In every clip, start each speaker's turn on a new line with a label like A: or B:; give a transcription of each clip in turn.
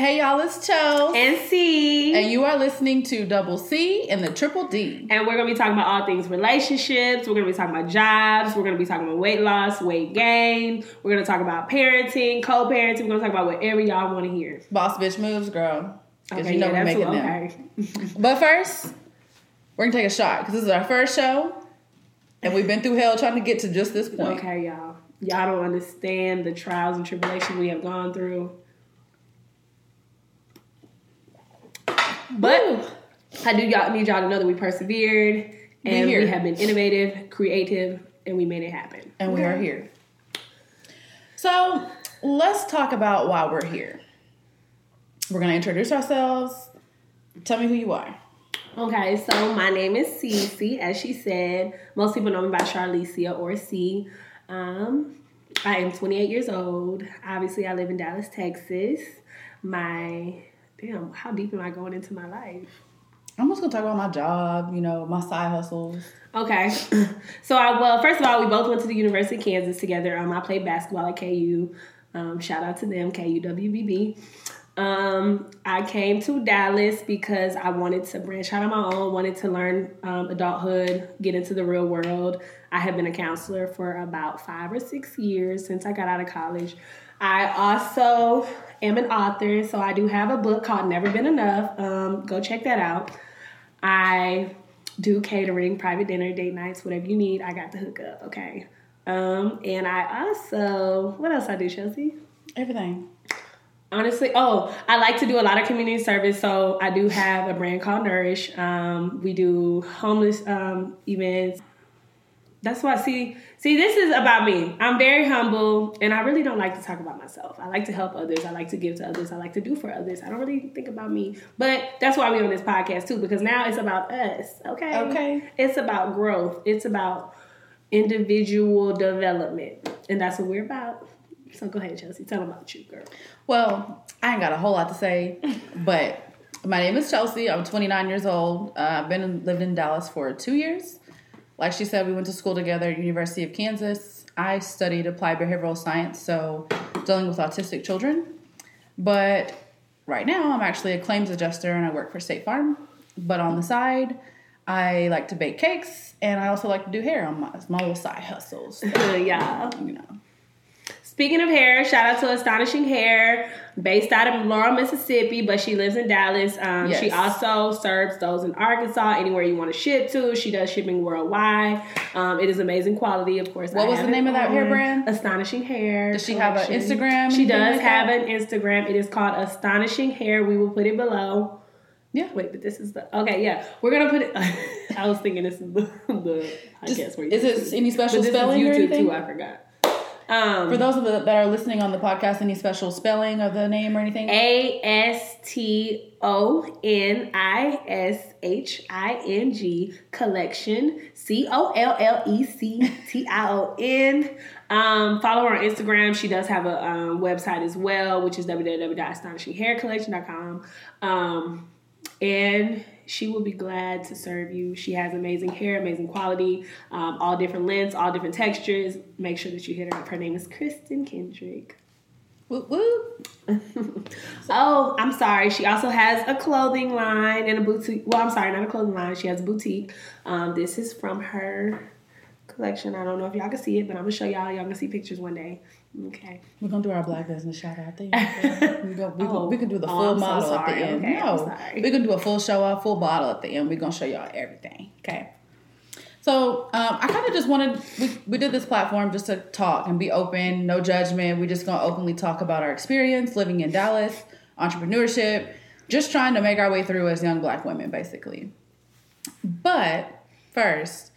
A: Hey y'all, it's Cho.
B: And C.
A: And you are listening to Double C and the Triple D.
B: And we're gonna be talking about all things relationships. We're gonna be talking about jobs. We're gonna be talking about weight loss, weight gain. We're gonna talk about parenting, co-parenting. We're gonna talk about whatever y'all want to hear.
A: Boss bitch moves, girl. Because
B: Okay,
A: you know
B: yeah,
A: we're making
B: what-
A: them.
B: okay.
A: But first, we're gonna take a shot because this is our first show, and we've been through hell trying to get to just this point.
B: Okay, y'all. Y'all don't understand the trials and tribulations we have gone through. But I do y'all need y'all to know that we persevered and
A: here.
B: we have been innovative, creative, and we made it happen.
A: And we are here. So let's talk about why we're here. We're gonna introduce ourselves. Tell me who you are.
B: Okay, so my name is Cece, as she said. Most people know me by Charlicia or C. Um, I am 28 years old. Obviously, I live in Dallas, Texas. My damn, how deep am I going into my life?
A: I'm just gonna talk about my job, you know, my side hustles.
B: Okay, so I well, first of all, we both went to the University of Kansas together. Um, I played basketball at KU. Um, shout out to them, KU WBB. Um, I came to Dallas because I wanted to branch out on my own, wanted to learn um, adulthood, get into the real world. I have been a counselor for about five or six years since I got out of college. I also am an author, so I do have a book called Never Been Enough. Um, go check that out. I do catering, private dinner, date nights, whatever you need. I got the hookup, okay. Um, and I also, what else I do, Chelsea?
A: Everything.
B: Honestly, oh, I like to do a lot of community service. So I do have a brand called Nourish. Um, we do homeless um, events. That's why see see this is about me. I'm very humble and I really don't like to talk about myself. I like to help others. I like to give to others. I like to do for others. I don't really think about me. But that's why we're on this podcast too because now it's about us. Okay.
A: Okay.
B: It's about growth. It's about individual development. And that's what we're about. So go ahead, Chelsea. Tell them about you, girl.
A: Well, I ain't got a whole lot to say, but my name is Chelsea. I'm 29 years old. Uh, I've been lived in Dallas for two years. Like she said, we went to school together at University of Kansas. I studied applied behavioral science, so dealing with autistic children. But right now, I'm actually a claims adjuster and I work for State Farm. But on the side, I like to bake cakes and I also like to do hair on my, my little side hustles.
B: yeah.
A: You know.
B: Speaking of hair, shout out to Astonishing Hair, based out of Laurel, Mississippi, but she lives in Dallas. Um, She also serves those in Arkansas, anywhere you want to ship to. She does shipping worldwide. Um, it is amazing quality, of course.
A: What
B: I
A: was the name of that hair brand?
B: Astonishing Hair.
A: Does she have an. Instagram,
B: She does
A: like
B: have
A: that?
B: an Instagram. It is called Astonishing Hair. We will put it below.
A: Yeah.
B: Wait, but this is the okay. Yeah, we're gonna put it. I was thinking this is the the podcast
A: Just-
B: where you
A: is it any special
B: but
A: spelling or anything?
B: too. I forgot. Um,
A: For those of the, that are listening on the podcast, any special spelling of the name or anything?
B: A S T O N I S H I N G collection C O L L E C T I O N. Um, follow her on Instagram. She does have a um, website as well, which is www.astonishinghaircollection.com. Um, and she will be glad to serve you. She has amazing hair, amazing quality, um, all different lengths, all different textures. Make sure that you hit her up. Her name is Kristen Kendrick.
A: Whoop, whoop.
B: Oh, I'm sorry. She also has a clothing line and a boutique. Well, I'm sorry, not a clothing line. She has a boutique. Um, this is from her collection. I don't know if y'all can see it, but I'm gonna show y'all. Y'all can see pictures one day. Okay.
A: We're gonna do our black business shout out thing. We, go, we,
B: Oh.
A: we can do the
B: Oh,
A: full
B: so
A: model at the end.
B: Okay,
A: no, we can do a full show off, full bottle at the end. We're gonna show y'all everything. Okay. So um, I kind of just wanted we, we did this platform just to talk and be open, no judgment. We're just gonna openly talk about our experience living in Dallas, entrepreneurship, just trying to make our way through as young black women, basically. But first,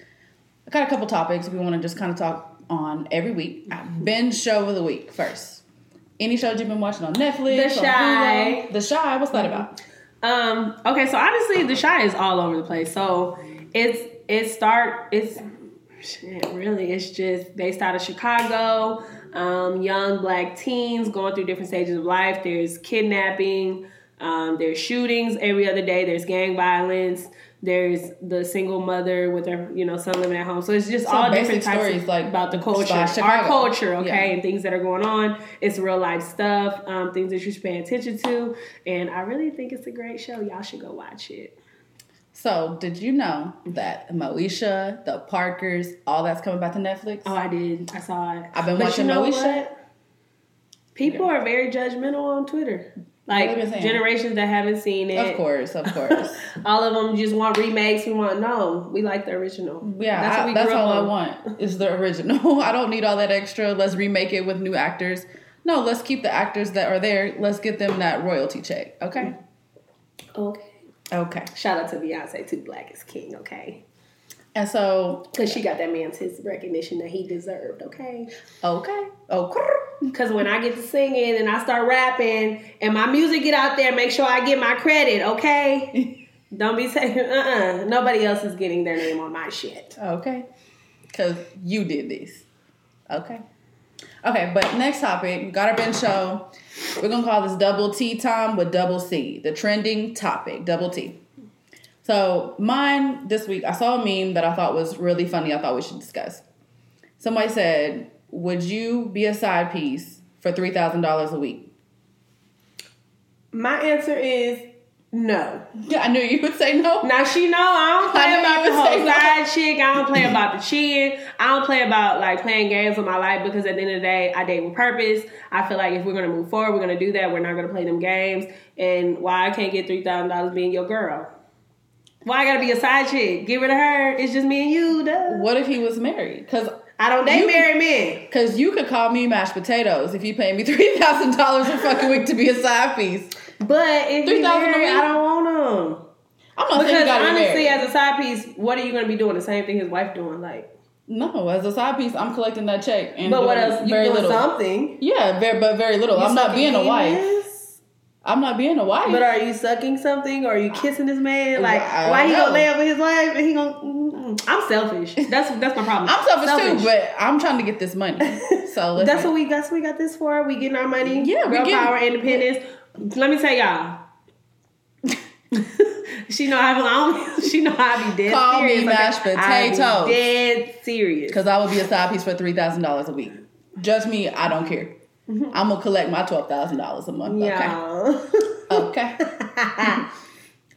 A: I got a couple topics we want to just kind of talk on every week. Uh, Binge show of the week first. Any shows you've been watching on Netflix?
B: The Chi.
A: Hulu? The Chi. What's that about?
B: Um, okay, so honestly, the Chi is all over the place. So it's it start it's shit, really it's just based out of Chicago. Um, young black teens going through different stages of life. There's kidnapping, um, there's shootings every other day. There's gang violence. There's the single mother with her, you know, son living at home. So it's just
A: So
B: all different types
A: stories,
B: of,
A: like,
B: about the culture, our culture, okay,
A: Yeah.
B: and things that are going on. It's real life stuff, um, things that you should pay attention to, and I really think it's a great show. Y'all should go watch it.
A: So, did you know that Moesha, the Parkers, all that's coming back to Netflix?
B: Oh, I did. I saw it.
A: I've been
B: But
A: watching
B: you know
A: Moesha.
B: what? People are very judgmental on Twitter.
A: What have you
B: Like generations that haven't seen it.
A: Of course, of course.
B: All of them just want remakes. We want no. We like the original.
A: Yeah,
B: that's
A: that's,
B: what we
A: that's
B: grew up
A: all I want is the original. I don't need all that extra. Let's remake it with new actors. No, let's keep the actors that are there. Let's get them that royalty check. Okay.
B: Okay.
A: Okay.
B: Shout out to Beyonce too. Black is king. Okay.
A: And so,
B: Because she got that man's his recognition that he deserved. Okay.
A: okay. Okay.
B: Because when I get to singing and I start rapping and my music get out there, make sure I get my credit. Okay. Don't be saying uh uh Nobody else is getting their name on my shit.
A: okay. Because you did this. Okay. Okay, but next topic, got our bench show. We're gonna call this double T time with double C, the trending topic, double T. So mine this week, I saw a meme that I thought was really funny. I thought we should discuss. Somebody said, "Would you be a side piece for three thousand dollars a week?"
B: My answer is no.
A: Yeah, I knew you would say no.
B: Now she know I don't play
A: knew
B: about the whole
A: no.
B: side chick. I don't play about the cheating. I don't play about like playing games with my life because at the end of the day, I date with purpose. I feel like if we're gonna move forward, we're gonna do that. We're not gonna play them games. And why I can't get three thousand dollars being your girl? Why I gotta be a side chick? Get rid of her. It's just me and you. Duh.
A: What if he was married? Because
B: I don't date married men.
A: Cause you could call me mashed potatoes if you pay me three thousand dollars a fucking week to be a side piece.
B: But if you
A: 3,000 a week?
B: I don't want them.
A: I'm not
B: Because honestly, as a side piece, what are you gonna be doing? The same thing his wife doing, like.
A: No, as a side piece, I'm collecting that check. And
B: But what else? You doing
A: little.
B: something?
A: Yeah, very, but very little.
B: You
A: I'm not being a wife. I'm not being a wife.
B: But are you sucking something? Or are you kissing this man? Like,
A: I
B: why
A: don't
B: he
A: know.
B: gonna lay up with his wife and he gonna? I'm selfish. That's that's my problem.
A: I'm selfish, too, but I'm trying to get this money. So
B: that's what we that's what we got this for. We getting our money.
A: Yeah, we
B: girl
A: getting-
B: power, independence. Let me tell y'all. she know I be, she know I be dead
A: Call me
B: serious.
A: mashed
B: I be
A: potatoes.
B: dead serious.
A: Because I would be a side piece for three thousand dollars a week. Judge me, I don't care. Mm-hmm. I'm gonna collect my twelve thousand dollars a month.
B: Yeah.
A: Okay. Okay.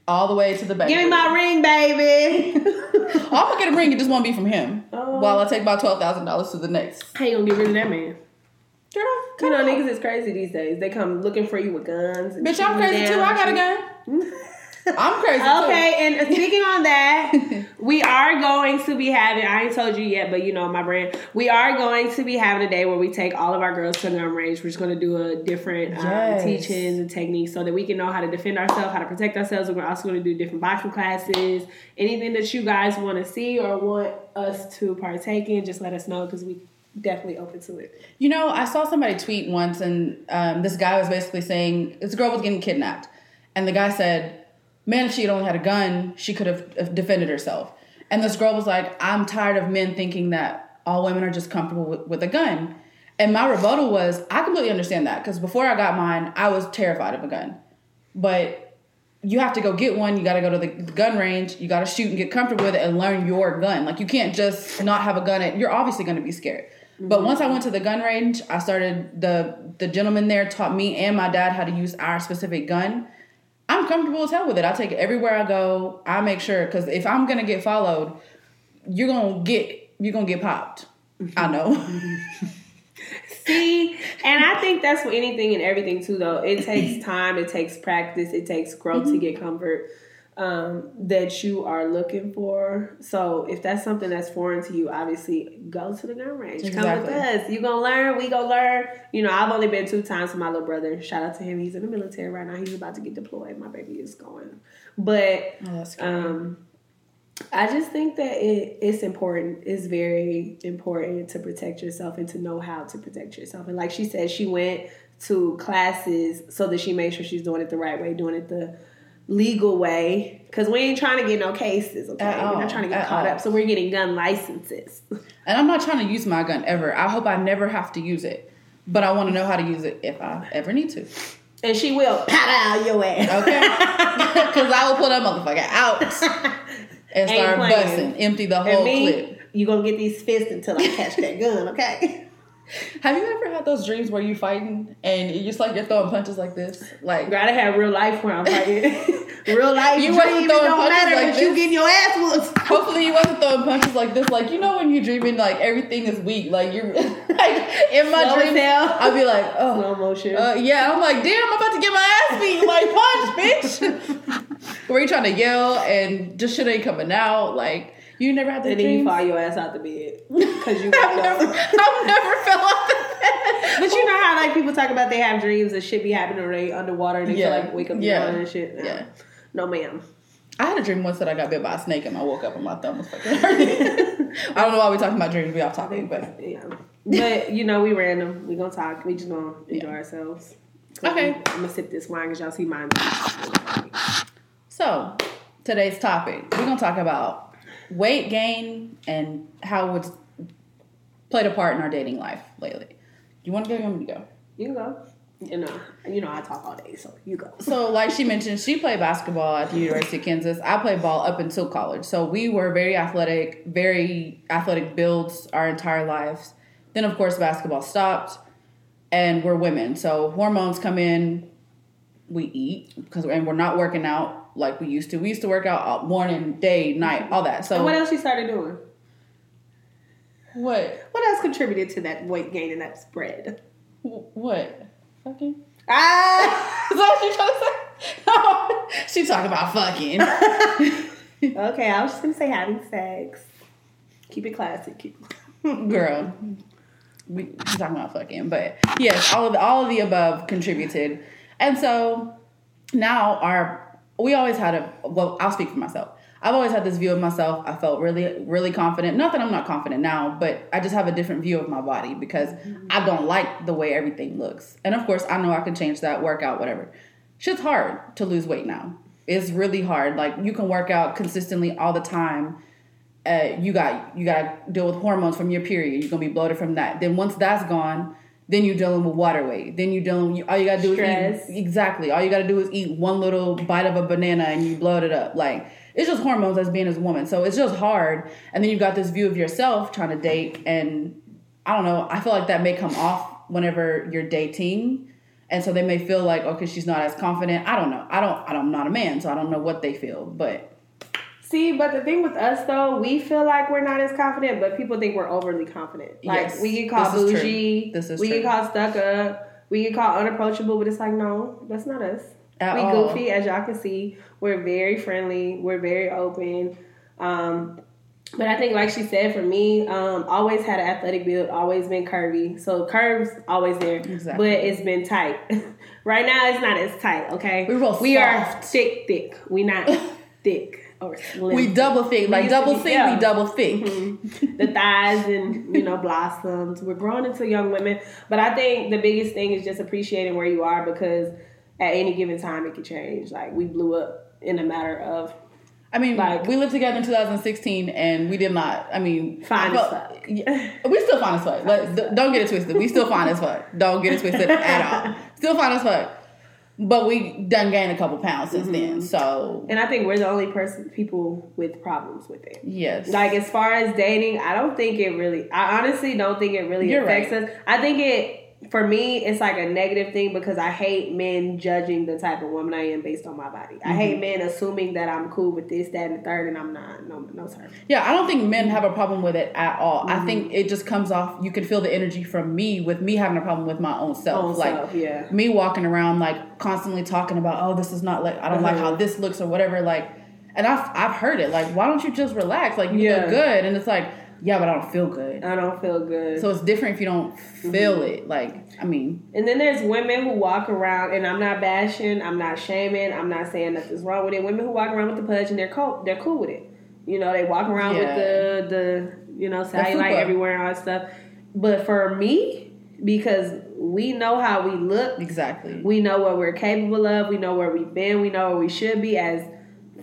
A: All the way to the bank.
B: Give me my ring, baby.
A: I'm gonna get a ring. It just won't be from him.
B: Oh.
A: While I take my twelve thousand dollars to the next.
B: How you gonna get rid of that man?
A: Girl,
B: You know,
A: on.
B: niggas is crazy these days. They come looking for you with guns. and
A: Bitch, I'm crazy too. I got a gun. I'm crazy too.
B: Okay, and speaking on that, we are going to be having, I ain't told you yet, but you know my brand. We are going to be having a day where we take all of our girls to gun range. We're just going to do a different
A: Yes.
B: um, teachings and techniques so that we can know how to defend ourselves, how to protect ourselves. We're also going to do different boxing classes. Anything that you guys want to see or want us to partake in, just let us know because we definitely open to it.
A: You know, I saw somebody tweet once, and um, this guy was basically saying this girl was getting kidnapped, and the guy said, "Man, if she had only had a gun, she could have uh, defended herself." And this girl was like, "I'm tired of men thinking that all women are just comfortable with, with a gun." And my rebuttal was, "I completely understand that because before I got mine, I was terrified of a gun, but." You have to go get one. You got to go to the gun range. You got to shoot and get comfortable with it and learn your gun. Like you can't just not have a gun. At, you're obviously going to be scared. But once I went to the gun range, I started the the gentleman there taught me and my dad how to use our specific gun. I'm comfortable as hell with it. I take it everywhere I go. I make sure because if I'm gonna get followed, you're gonna get you're gonna get popped. I mm-hmm. know.
B: See, and I think that's for anything and everything too. Though it takes time, it takes practice, it takes growth to mm-hmm. get comfort um, that you are looking for. So if that's something that's foreign to you, obviously go to the gun range. Come with us. You gonna learn. We gonna learn. You know, I've only been two times with my little brother. Shout out to him. He's in the military right now. He's about to get deployed. My baby is going, but
A: Oh,
B: um, I just think that it, it's important. It's very important to protect yourself and to know how to protect yourself. And like she said, she went to classes so that she made sure she's doing it the right way, doing it the legal way. Because we ain't trying to get no cases, okay?
A: At
B: We're not trying to get caught
A: all.
B: up. So we're getting gun licenses.
A: and I'm not trying to use my gun ever. I hope I never have to use it. But I want to know how to use it if I ever need to.
B: And she will pat out your ass.
A: Okay, because I will pull that motherfucker out and start busting, empty the whole
B: me,
A: clip.
B: you gonna get these fists until I catch that gun, okay?
A: Have you ever had those dreams where you fighting and you just like you're throwing punches like this? Like
B: Gotta have real life where I'm fighting. real life
A: You throwing
B: don't
A: punches
B: matter,
A: like
B: but you
A: this?
B: getting your ass whooped.
A: hopefully you wasn't throwing punches like this. Like you know when you're dreaming like everything is weak. Like you're like in my
B: Slow as.
A: I'll be like, oh
B: Slow motion.
A: Uh, yeah, I'm like, damn, I'm about to get my ass beat. Like, punch, bitch. Where you trying to yell and just shit ain't coming out? Like, you never had the
B: and then you
A: dreams?
B: fall your ass out the bed because you
A: I've never. I've never fell off the bed.
B: But you know how like people talk about they have dreams and shit be happening they underwater and they
A: Yeah.
B: feel like wake up
A: Yeah.
B: and shit. No.
A: Yeah.
B: No ma'am.
A: I had a dream once that I got bit by a snake and I woke up and my thumb was fucking hurting. I don't know why we're talking about dreams. We off topic, but
B: Yeah. But you know, we random. We gonna talk. We just gonna enjoy
A: Yeah.
B: ourselves.
A: Okay.
B: I'm gonna sip this wine because y'all see mine.
A: so today's topic we're gonna talk about weight gain and how it's played a part in our dating life lately. You want to go? You want me to go?
B: You can go. You know, you know I talk all day, so you go.
A: So, like she mentioned, she played basketball at the University of Kansas. I played ball up until college. So, we were very athletic, very athletic builds our entire lives. Then, of course, basketball stopped, and we're women. So, hormones come in, we eat, because and we're not working out like we used to. We used to work out all morning, day, night, all that. So,
B: And what else you started doing?
A: what?
B: What else contributed to that weight gain and that spread?
A: What? Fucking?
B: Ah.
A: Is that what you're trying to say? No. she talking about fucking.
B: okay, I was just gonna say having sex. Keep it classy. Keep.
A: girl. We talking about fucking, but yes, all of the, all of the above contributed, and so now our we always had a well. I'll speak for myself. I've always had this view of myself. I felt really, really confident. Not that I'm not confident now, but I just have a different view of my body because I don't like the way everything looks. And of course, I know I can change that, work out, whatever. Shit's hard to lose weight now. It's really hard. Like you can work out consistently all the time uh, you got you got to deal with hormones from your period. You're gonna be bloated from that. Then once that's gone, then you're dealing with water weight. Then you're dealing. With, all you gotta do
B: Stress.
A: is eat exactly. All you gotta do is eat one little bite of a banana and you bloat it up. Like it's just hormones as being as a woman. So it's just hard. And then you've got this view of yourself trying to date, and I don't know. I feel like that may come off whenever you're dating. And so they may feel like, okay, she's not as confident. I don't know. I don't. I don't, I'm not a man, so I don't know what they feel. But
B: See, but the thing with us though, we feel like we're not as confident, but people think we're overly confident. Like
A: Yes,
B: we get called
A: this
B: bougie,
A: This is
B: we
A: true.
B: get called stuck up, we get called unapproachable, but it's like no, that's not us.
A: At
B: we
A: all.
B: goofy, as y'all can see. We're very friendly. We're very open. Um, but I think, like she said, for me, um, always had an athletic build, always been curvy. So curves always there,
A: Exactly.
B: but it's been tight. right now, it's not as tight. Okay,
A: We're real
B: we are thick, thick. We not thick or slim.
A: we double thick, like double thick.
B: yeah.
A: We double thick. Mm-hmm.
B: the thighs and you know blossoms. We're growing into young women, but I think the biggest thing is just appreciating where you are because at any given time it could change. Like we blew up in a matter of
A: I mean,
B: Like-
A: we lived together in 2016, and we did not. I mean,
B: Fine as fuck.
A: Yeah, we still fine as fuck. Don't get it twisted. We still fine as fuck. Don't get it twisted at all. Still fine as fuck. But we done gained a couple pounds since
B: Mm-hmm.
A: then. So
B: and I think we're the only person people with problems with it.
A: yes,
B: Like as far as dating, I don't think it really. I honestly don't think it really
A: You're
B: affects
A: right.
B: us. I think it for me, it's like a negative thing because I hate men judging the type of woman I am based on my body. I
A: Mm-hmm.
B: hate men assuming that I'm cool with this, that, and the third, and I'm not. No, no, sir.
A: yeah. I don't think men have a problem with it at all. I
B: Mm-hmm.
A: think it just comes off. You can feel the energy from me with me having a problem with my own self.
B: Own
A: like
B: self, yeah.
A: me walking around like constantly talking about, oh, this is not like I don't like
B: Uh-huh.
A: how this looks or whatever. Like, and I've I've heard it. Like, why don't you just relax? Like, you
B: Yeah.
A: look good, and it's like, yeah, but I don't feel good.
B: I don't feel good.
A: So it's different if you don't mm-hmm. feel it. Like, I mean,
B: And then there's women who walk around, and I'm not bashing, I'm not shaming, I'm not saying nothing's wrong with it. Women who walk around with the pudge and they're cool, they're cool with it. You know, they walk around
A: Yeah.
B: with the the you know cellulite everywhere and all that stuff. But for me, because we know how we look,
A: exactly.
B: we know what we're capable of, we know where we've been, we know where we should be as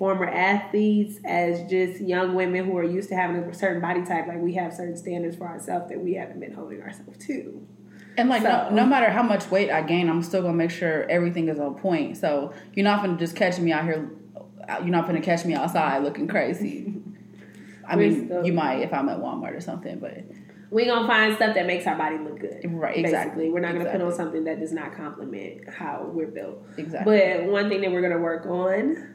B: former athletes, as just young women who are used to having a certain body type. Like we have certain standards for ourselves that we haven't been holding ourselves to.
A: And like
B: So-
A: no, no matter how much weight I gain, I'm still gonna make sure everything is on point. So you're not gonna just catch me out here. You're not gonna catch me outside looking crazy. I mean,
B: still-
A: you might if I'm at Walmart or something, but
B: we're gonna find stuff that makes our body look good.
A: Right,
B: Basically,
A: exactly,
B: we're not gonna put on something that does not complement how we're built.
A: exactly.
B: But one thing that we're gonna work on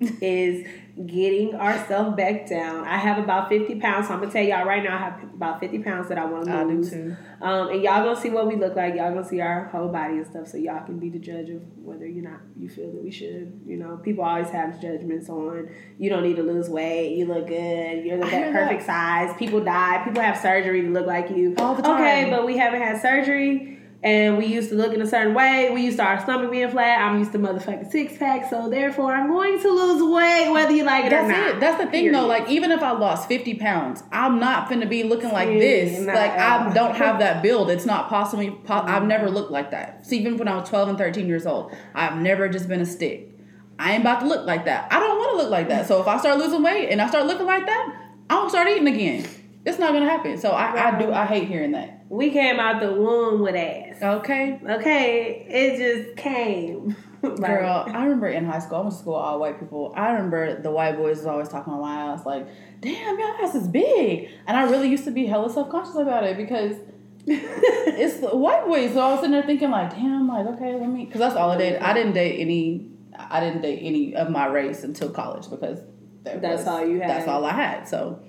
B: is getting ourselves back down. I have about fifty pounds, so I'm gonna tell y'all right now. I have about fifty pounds that I want to lose.
A: I do too.
B: Um, and y'all gonna see what we look like. Y'all gonna see our whole body and stuff, so y'all can be the judge of whether you're not you feel that we should. You know, people always have judgments on you don't need to lose weight. You look good. You're that perfect size. People die. People have surgery to look like you.
A: All the time.
B: Okay, but we haven't had surgery. And we used to look in a certain way. We used to our stomach being flat. I'm used to motherfucking six pack, so therefore I'm going to lose weight whether you like it
A: That's
B: or not.
A: That's it. That's the thing, though. Like, even if I lost 50 pounds, I'm not finna be looking like
B: Yeah,
A: this. Like, I don't have that build. It's not possibly. Po- I've mm-hmm. never looked like that. So even when I was 12 and 13 years old, I've never just been a stick. I ain't about to look like that. I don't want to look like that. So if I start losing weight and I start looking like that, I'm gonna start eating again. It's not gonna happen. So I, I do. I hate hearing that.
B: we came out the womb with ass.
A: Okay,
B: Okay, it just came. Like,
A: Girl, I remember in high school, I went to school all white people. I remember the white boys was always talking on my ass, like, damn, your ass is big. And I really used to be hella self conscious about it because it's the white boys. So I was sitting there thinking, like, damn, like, okay, let me, because that's all I did. I didn't date any, I didn't date any of my race until college because that
B: That's
A: was-
B: all you had.
A: That's all I had. So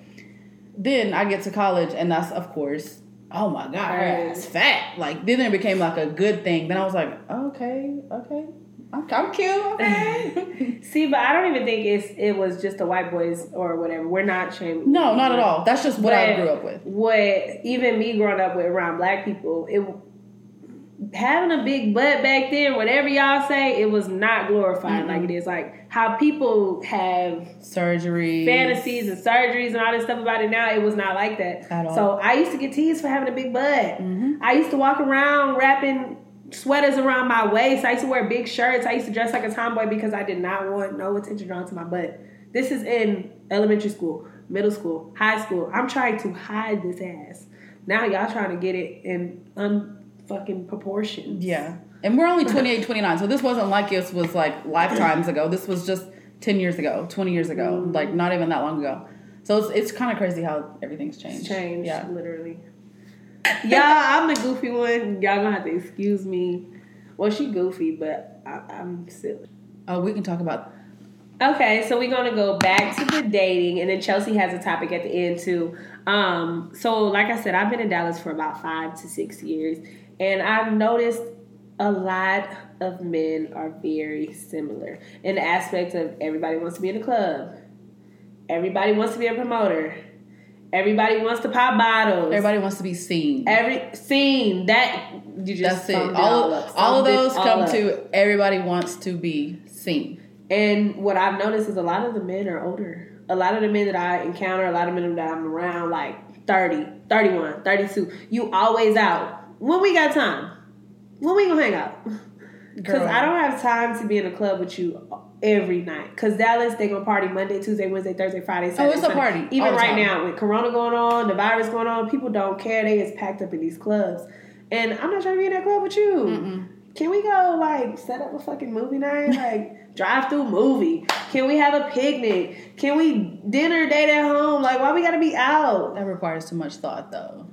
A: then I get to college, and that's, of course, oh my God,
B: Right.
A: ass fat. Like, then it became like a good thing. Then I was like, okay, okay. I'm, I'm cute. Okay.
B: See, but I don't even think it's it was just the white boys or whatever. We're not shaming.
A: no, not at all. That's just what I grew up with.
B: What even me growing up with around black people, it having a big butt back then, whatever y'all say, it was not glorified like it is. Like how people have
A: Surgery.
B: fantasies and surgeries and all this stuff about it now, it was not like that.
A: At all.
B: So I used to get teased for having a big butt.
A: Mhm.
B: I used to walk around wrapping sweaters around my waist. I used to wear big shirts. I used to dress like a tomboy because I did not want no attention drawn to my butt. This is in elementary school, middle school, high school. I'm trying to hide this ass. Now y'all trying to get it in unfucking proportions.
A: Yeah. And we're only 28, 29. So this wasn't like it was like lifetimes ago. This was just 10 years ago, 20 years ago.
B: Mm.
A: Like not even that long ago. So it's, it's kind of crazy how everything's changed.
B: It's changed,
A: Yeah.
B: literally. Y'all, I'm the goofy one. Y'all gonna have to excuse me. Well, she goofy, but I, I'm silly.
A: Oh, we can talk about.
B: Okay, so we're gonna go back to the dating, and then Chelsea has a topic at the end too. Um, so like I said, I've been in Dallas for about five to six years, and I've noticed a lot of men are very similar in the aspect of everybody wants to be in the club, everybody wants to be a promoter, everybody wants to pop bottles,
A: Everybody wants to be seen.
B: every scene that you just
A: That's it. All, all of those
B: all
A: come
B: up.
A: to everybody wants to be seen.
B: And what I've noticed is a lot of the men are older. A lot of the men that I encounter, a lot of men that I'm around, like 30, 31, 32, you always out. When we got time? When we gonna hang out? Because I don't have time to be in a club with you every night. Because Dallas, they gonna party Monday, Tuesday, Wednesday, Thursday, Friday, Saturday.
A: Oh, it's a party
B: Even right
A: time.
B: now with Corona going on, the virus going on, people don't care. They is packed up in these clubs. And I'm not trying to be in that club with you.
A: Mm-mm.
B: Can we go like set up a fucking movie night? Like drive through movie? Can we have a picnic? Can we dinner date at home? Like why we gotta be out?
A: That requires too much thought, though.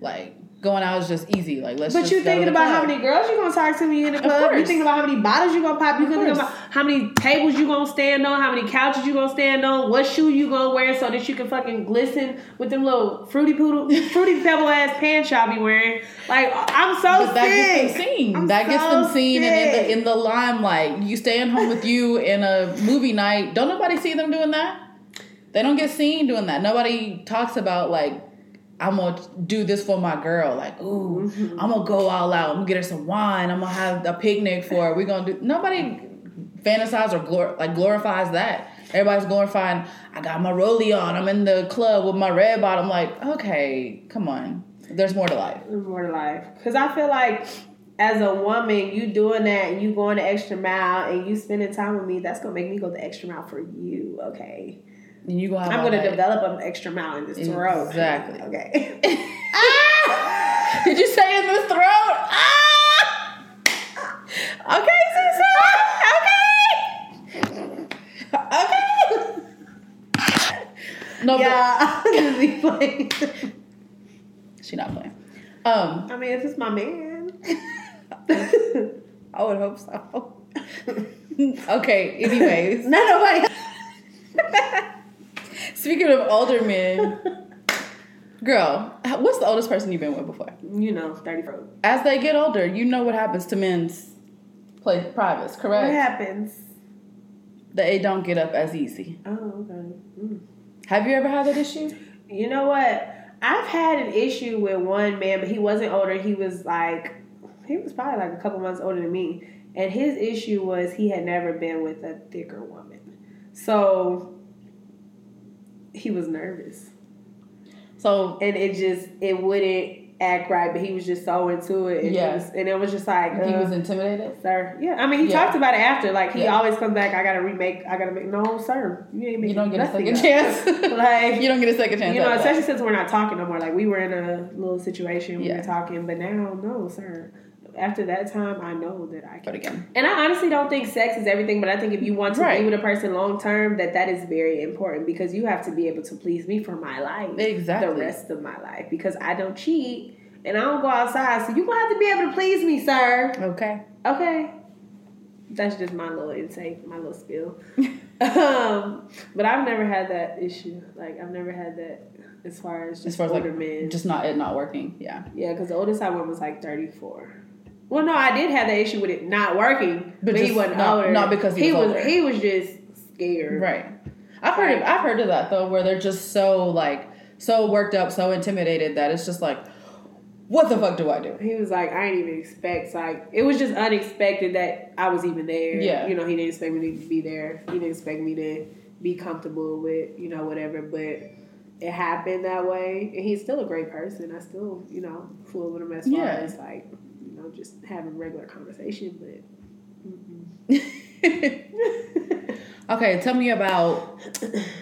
A: Like going out is just easy. Like let's.
B: But you thinking about how many girls you gonna talk to me in the club? You thinking about how many bottles you gonna pop? You thinking about how many tables you gonna stand on? How many couches you gonna stand on? What shoe you gonna wear so that you can fucking glisten with them little fruity poodle, fruity pebble ass pants y'all be wearing? Like I'm so
A: But that gets them seen.
B: I'm
A: that gets them seen and in the in the limelight. You staying home with you in a movie night. Don't nobody see them doing that. They don't get seen doing that. Nobody talks about like I'm gonna do this for my girl. Like, ooh,
B: Mm-hmm.
A: I'm gonna go all out. I'm gonna get her some wine. I'm gonna have a picnic for her. We're gonna do. Nobody fantasize or glor- like glorifies that. Everybody's glorifying. I got my rollie on. I'm in the club with my red bottom. Like, okay, come on. There's more to life.
B: There's more to life. Because I feel like as a woman, you doing that and you going the extra mile and you spending time with me, that's gonna make me go the extra mile for you. Okay,
A: And you have
B: I'm gonna develop an extra mile in this throat.
A: Exactly.
B: Okay.
A: Did you say in the throat? Ah! Okay, Cece. Okay. Okay. No,
B: Yeah,
A: but she not playing. Um,
B: I mean, if it's my man.
A: I would hope so. okay. Anyways,
B: Not nobody.
A: Speaking of older men, girl, what's the oldest person you've been with before?
B: You know, 34.
A: As they get older, you know what happens to men's play privates, correct?
B: What happens?
A: They don't get up as easy.
B: Oh, okay. Mm.
A: Have you ever had that issue?
B: You know what? I've had an issue with one man, but he wasn't older. He was like, he was probably like a couple months older than me. And his issue was he had never been with a thicker woman. So he was nervous.
A: So
B: And it just, it wouldn't act right, but he was just so into it. And,
A: Yeah.
B: he was, and it was just like,
A: he
B: uh,
A: was intimidated.
B: sir. Yeah, I mean, he
A: Yeah.
B: talked about it after. Like, he
A: Yeah.
B: always comes back, I gotta remake, I gotta make, no, sir. You ain't making
A: You don't get a second
B: up.
A: chance.
B: Like,
A: you don't get a second chance.
B: you know,
A: after that.
B: especially since we're not talking no more. Like we were in a little situation, we
A: Yeah.
B: were talking, but now, no, sir. After that time, I know that I can.
A: But again,
B: And I honestly don't think sex is everything, but I think if you want to
A: Right.
B: be with a person long term, that that is very important because you have to be able to please me for my life,
A: Exactly.
B: the rest of my life, because I don't cheat and I don't go outside, so you gonna have to be able to please me, sir.
A: okay.
B: Okay. That's just my little intake, my little spill. um, but I've never had that issue. Like I've never had that as far as just
A: As far as
B: older
A: like
B: men.
A: just not it not working. Yeah.
B: yeah, because the oldest I went was like thirty four. Well, no, I did have that issue with it not working,
A: But
B: but, he wasn't
A: not-
B: older.
A: not because he was older.
B: He was just scared.
A: Right. I've heard of, I've heard of that though, where they're just so like so worked up, so intimidated that it's just like, what the fuck do I do?
B: He was like, I didn't even expect. Like, it was just unexpected that I was even there.
A: Yeah.
B: You know, he didn't expect me to be there. He didn't expect me to be comfortable with, you know, whatever. But it happened that way. And he's still a great person. I still, you know, fool with him as far
A: Yeah.
B: as, like, you just having regular conversation. But,
A: okay, tell me about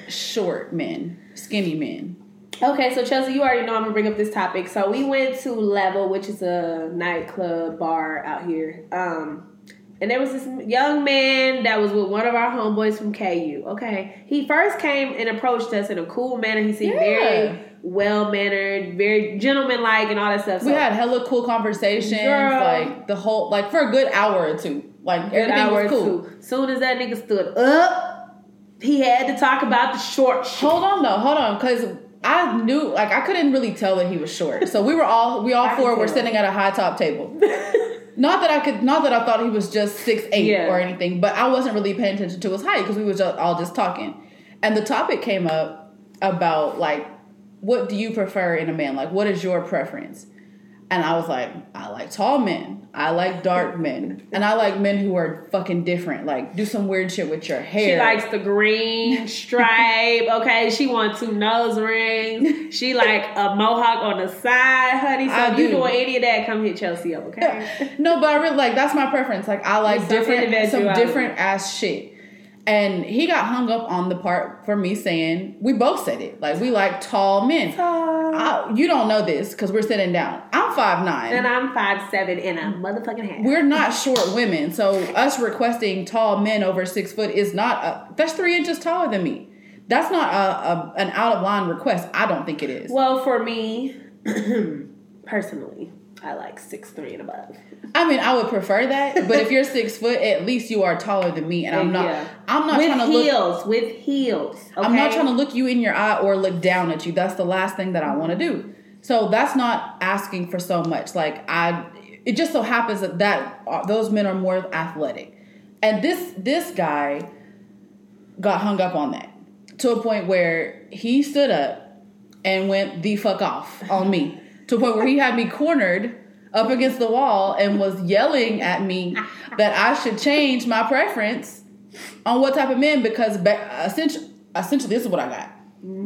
A: short men, skinny men.
B: Okay, so Chelsea, you already know I'm gonna bring up this topic. So we went to Level, which is a nightclub bar out here. Um, and there was this young man that was with one of our homeboys from KU. Okay, he first came and approached us in a cool manner. He seemed
A: Yeah.
B: very well mannered, very gentlemanlike, and all that stuff.
A: We
B: So,
A: had hella cool conversations,
B: Girl.
A: like the whole like for a good hour or two. Like
B: good
A: everything
B: hour
A: was cool.
B: two. Soon as that nigga stood up, he had to talk about the short shit.
A: Hold on though, hold on, because I knew like I couldn't really tell that he was short. So we were all we all
B: I
A: four were sitting at a high top table. not that I could, not that I thought he was just six eight
B: Yeah.
A: or anything, but I wasn't really paying attention to his height because we were just, all just talking. And the topic came up about like, what do you prefer in a man? Like, what is your preference? And I was like, I like tall men. I like dark men. And I like men who are fucking different. Like, do some weird shit with your hair.
B: She likes the green stripe. Okay, she wants two nose rings. She like a mohawk on the side, honey. So
A: I
B: if you doing any of that, come hit Chelsea up. Okay.
A: no, but I really like that's my preference. Like I like different, some different ass shit. And he got hung up on the part for me saying we both said it. Like we like tall men. I, you don't know this because we're sitting down. I'm five nine.
B: and I'm five seven and a motherfucking half.
A: we're not short women, so us requesting tall men over six foot is not. A, that's three inches taller than me. That's not a, a an out of line request. I don't think it is.
B: well, for me, personally, I like six three and above.
A: I mean, I would prefer that, but if you're six foot, at least you are taller than me, and I'm not.
B: Yeah.
A: I'm not
B: with
A: trying to look.
B: heels, with heels. Okay?
A: I'm not trying to look you in your eye or look down at you. That's the last thing that I want to do. So that's not asking for so much. Like I, it just so happens that that uh, those men are more athletic, and this this guy got hung up on that to a point where he stood up and went the fuck off on me to a point where he had me cornered up against the wall and was yelling at me that I should change my preference on what type of men because essentially, essentially this is what I got.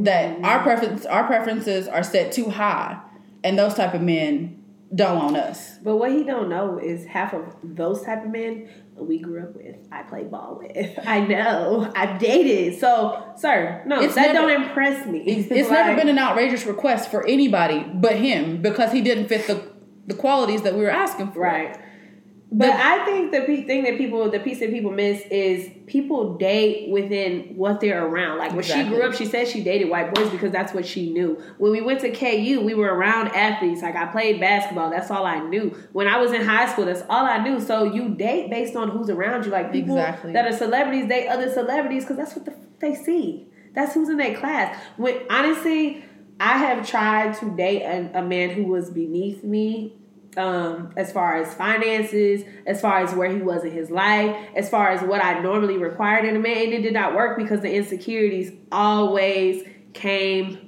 A: That our preference our preferences are set too high and those type of men don't want us.
B: But what he don't know is half of those type of men we grew up with. I played ball with. I know. I've dated. So, sir, no,
A: It's
B: that
A: never-
B: don't impress me.
A: It's never been an outrageous request for anybody but him because he didn't fit the the qualities that we were asking for.
B: Right. But I think the thing that people, the piece that people miss is people date within what they're around. Like when
A: Exactly.
B: she grew up, she said she dated white boys because that's what she knew. When we went to KU, we were around athletes. Like I played basketball, that's all I knew. When I was in high school, that's all I knew. So you date based on who's around you. Like people
A: Exactly.
B: that are celebrities date other celebrities because that's what the, f- they see. That's who's in their class. When honestly, I have tried to date a, a man who was beneath me um, as far as finances, as far as where he was in his life, as far as what I normally required in a man, and it did not work because the insecurities always came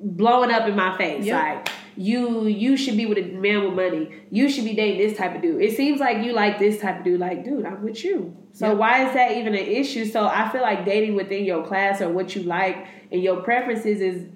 B: blowing up in my face.
A: Yep.
B: Like you, you should be with a man with money. You should be dating this type of dude. It seems like you like this type of dude. Like, dude, I'm with you. So
A: Yep.
B: why is that even an issue? So I feel like dating within your class or what you like and your preferences is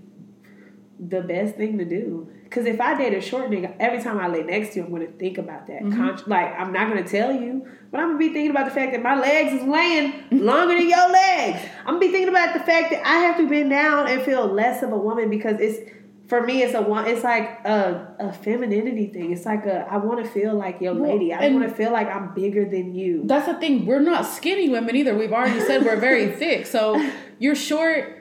B: the best thing to do. Because if I date a short nigga, every time I lay next to you, I'm going to think about that. Mm-hmm. Con- like, I'm not going to tell you, but I'm going to be thinking about the fact that my legs is laying longer than your legs. I'm going to be thinking about the fact that I have to bend down and feel less of a woman because it's, for me, it's a. It's like a, a femininity thing. It's like a I want to feel like your
A: Well,
B: lady. I want to feel like I'm bigger than you.
A: That's the thing. We're not skinny women either. We've already said we're very thick. So you're short,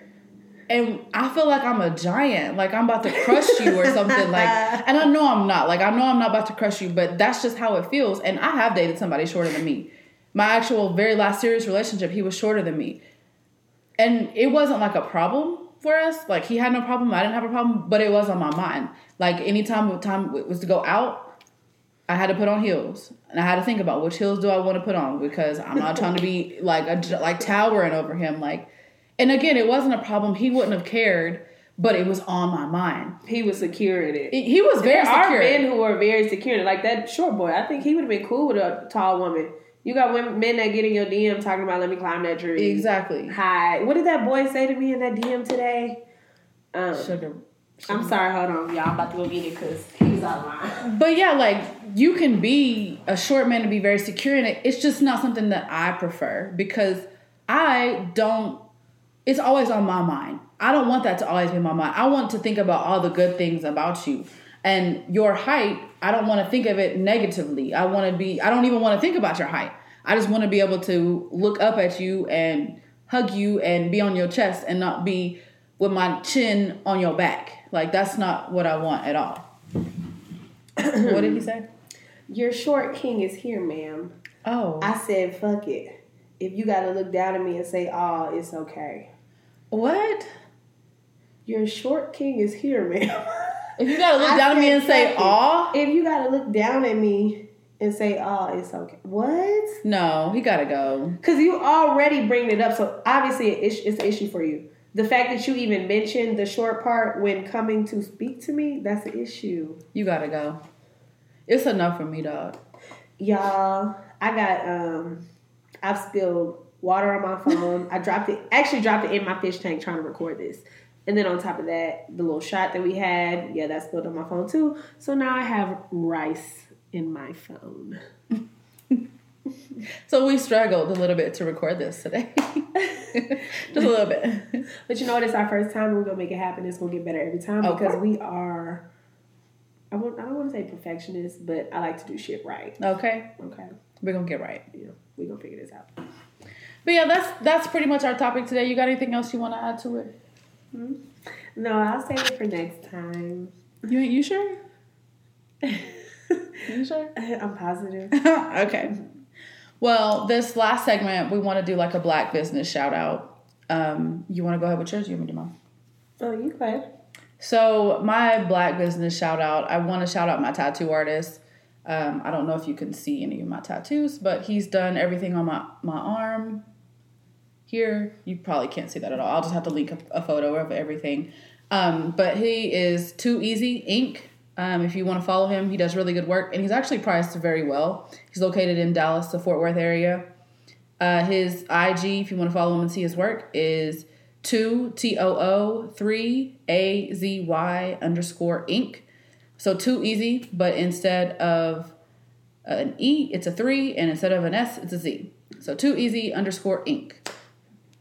A: and I feel like I'm a giant. Like I'm about to crush you or something. Like, and I know I'm not. Like I know I'm not about to crush you, but that's just how it feels. And I have dated somebody shorter than me. My actual very last serious relationship, he was shorter than me, and it wasn't like a problem for us. Like he had no problem. I didn't have a problem, but it was on my mind. Like anytime time was to go out, I had to put on heels, and I had to think about which heels do I want to put on because I'm not trying to be like a, like towering over him. Like, and again, it wasn't a problem. He wouldn't have cared, but it was on my mind.
B: He was secure in it.
A: He- was very
B: there are
A: secure.
B: men who are very secure. in it. Like that short boy, I think he would have been cool with a tall woman. You got women, men that get in your DM talking about let me climb that tree.
A: exactly.
B: Hi. What did that boy say to me in that DM today? Um,
A: Sugar.
B: I'm sorry, hold on, y'all. I'm about to go get it because he was out of line.
A: But yeah, like you can be a short man and be very secure in it. It's just not something that I prefer because I don't. It's always on my mind. I don't want that to always be my mind. I want to think about all the good things about you and your height. I don't want to think of it negatively. I want to be. I don't even want to think about your height. I just want to be able to look up at you and hug you and be on your chest and not be with my chin on your back. Like that's not what I want at all. what did he say?
B: Your short king is here, ma'am.
A: Oh,
B: I said, fuck it. If you got to look down at me and say, oh, it's okay.
A: What?
B: Your short king is here, ma'am.
A: If you gotta look
B: I
A: down at me and say, "Aw,"
B: If you got to look down at me and say, oh, it's okay. What?
A: no, he gotta go.
B: Because you already bringing it up, so obviously it's an issue for you. The fact that you even mentioned the short part when coming to speak to me, that's an issue.
A: You gotta go. It's enough for me, dog.
B: Y'all, I got um I've spilled water on my phone. I dropped it actually dropped it in my fish tank trying to record this. And then on top of that, the little shot that we had, yeah, that spilled on my phone too. So now I have rice in my phone.
A: So we struggled a little bit to record this today, just a little bit.
B: But you know what? It's our first time. We're gonna make it happen. It's gonna get better every time
A: Okay.
B: because we are. I won't, I don't want to say perfectionist, but I like to do shit right.
A: Okay,
B: Okay,
A: we're gonna get right.
B: yeah, We're gonna figure this out.
A: But yeah, that's that's pretty much our topic today. You got anything else you want to add to it?
B: No, I'll save it for next time.
A: You you sure? You sure?
B: I'm positive.
A: okay. Well, this last segment, we want to do like a black business shout out. Um, you want to go ahead with yours? You want me to do mine?
B: Oh, you go ahead.
A: So my black business shout out. I want to shout out my tattoo artist. Um, I don't know if you can see any of my tattoos, but he's done everything on my my arm. Here, you probably can't see that at all. I'll just have to link a, a photo of everything. Um, but he is Too Easy Inc. Um, if you want to follow him, he does really good work, and he's actually priced very well. He's located in Dallas, the Fort Worth area. Uh, his IG, if you want to follow him and see his work, is two T O O three A Z Y underscore Inc. So too easy, but instead of an E, it's a three, and instead of an S, it's a Z. So too easy underscore Inc.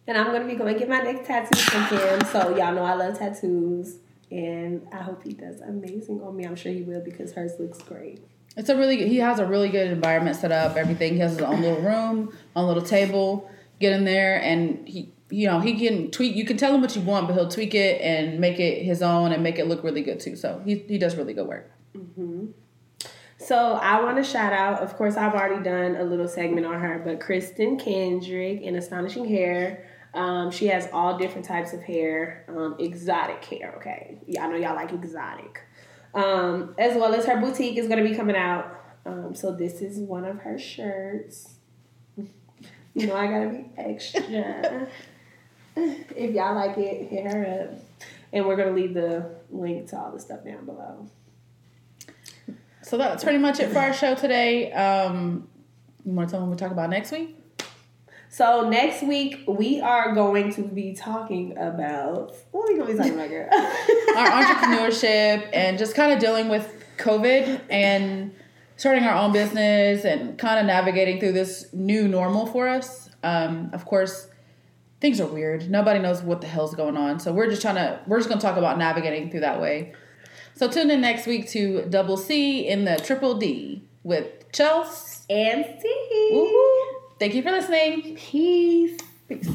B: And I'm gonna be going to get my next tattoo from him. So y'all know I love tattoos. and I hope he does amazing on me. I'm sure he will because hers looks great.
A: It's a really good, he has a really good environment set up. Everything he has his own little room, own little table. Get in there and he you know he can tweak. You can tell him what you want, but he'll tweak it and make it his own and make it look really good too. So he he does really good work.
B: Mm-hmm. So I want to shout out. Of course, I've already done a little segment on her, but Kristen Kendrick in Astonishing Hair. Um, she has all different types of hair, um, exotic hair. Okay, yeah, I know y'all like exotic. Um, as well as her boutique is going to be coming out. Um, so this is one of her shirts. You know, I gotta be extra. if y'all like it, hit her up. And we're gonna leave the link to all the stuff down below.
A: So that's pretty much it for our show today. Um, you want to tell them what we talk about next week?
B: So next week we are going to be talking about what are we going to be talking about, girl?
A: our entrepreneurship and just kind of dealing with COVID and starting our own business and kind of navigating through this new normal for us. Um, of course, things are weird. Nobody knows what the hell's going on, so we're just trying to we're just going to talk about navigating through that way. So tune in next week to Double C in the Triple D with Chelsea
B: and C.
A: Thank you for listening. Peace.
B: Peace.